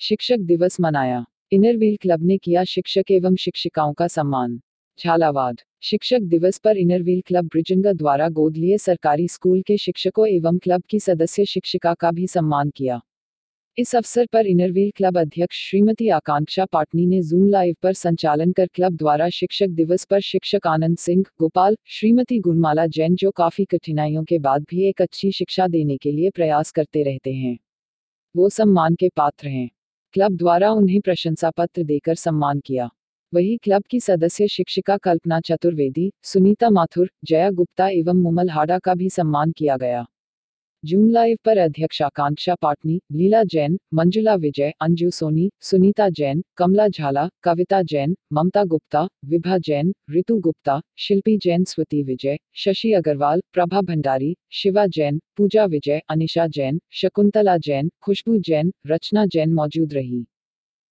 शिक्षक दिवस मनाया। इनरव्हील क्लब ने किया शिक्षक एवं शिक्षिकाओं का सम्मान। झालावाद शिक्षक दिवस पर इनरव्हील क्लब ब्रिजंगा द्वारा गोद लिए सरकारी स्कूल के शिक्षकों एवं क्लब की सदस्य शिक्षिका का भी सम्मान किया। इस अवसर पर इनरव्हील क्लब अध्यक्ष श्रीमती आकांक्षा पाटनी ने जूम लाइव पर संचालन कर क्लब द्वारा शिक्षक दिवस पर शिक्षक आनंद सिंह, गोपाल, श्रीमती गुणमाला जैन जो काफ़ी कठिनाइयों के बाद भी एक अच्छी शिक्षा देने के लिए प्रयास करते रहते हैं। वो सम्मान के पात्र हैं। क्लब द्वारा उन्हें प्रशंसा पत्र देकर सम्मान किया। वही क्लब की सदस्य शिक्षिका कल्पना चतुर्वेदी, सुनीता माथुर, जया गुप्ता एवं मुमल हाडा का भी सम्मान किया गया। जूम लाइव पर अध्यक्ष आकांक्षा पाटनी, लीला जैन, मंजुला विजय, अंजू सोनी, सुनीता जैन, कमला झाला, कविता जैन, ममता गुप्ता, विभा जैन ऋतु गुप्ता, शिल्पी जैन स्वती विजय, शशि अग्रवाल, प्रभा भंडारी, शिवा जैन, पूजा विजय, अनिशा जैन, शकुंतला जैन, खुशबू जैन, रचना जैन मौजूद रही।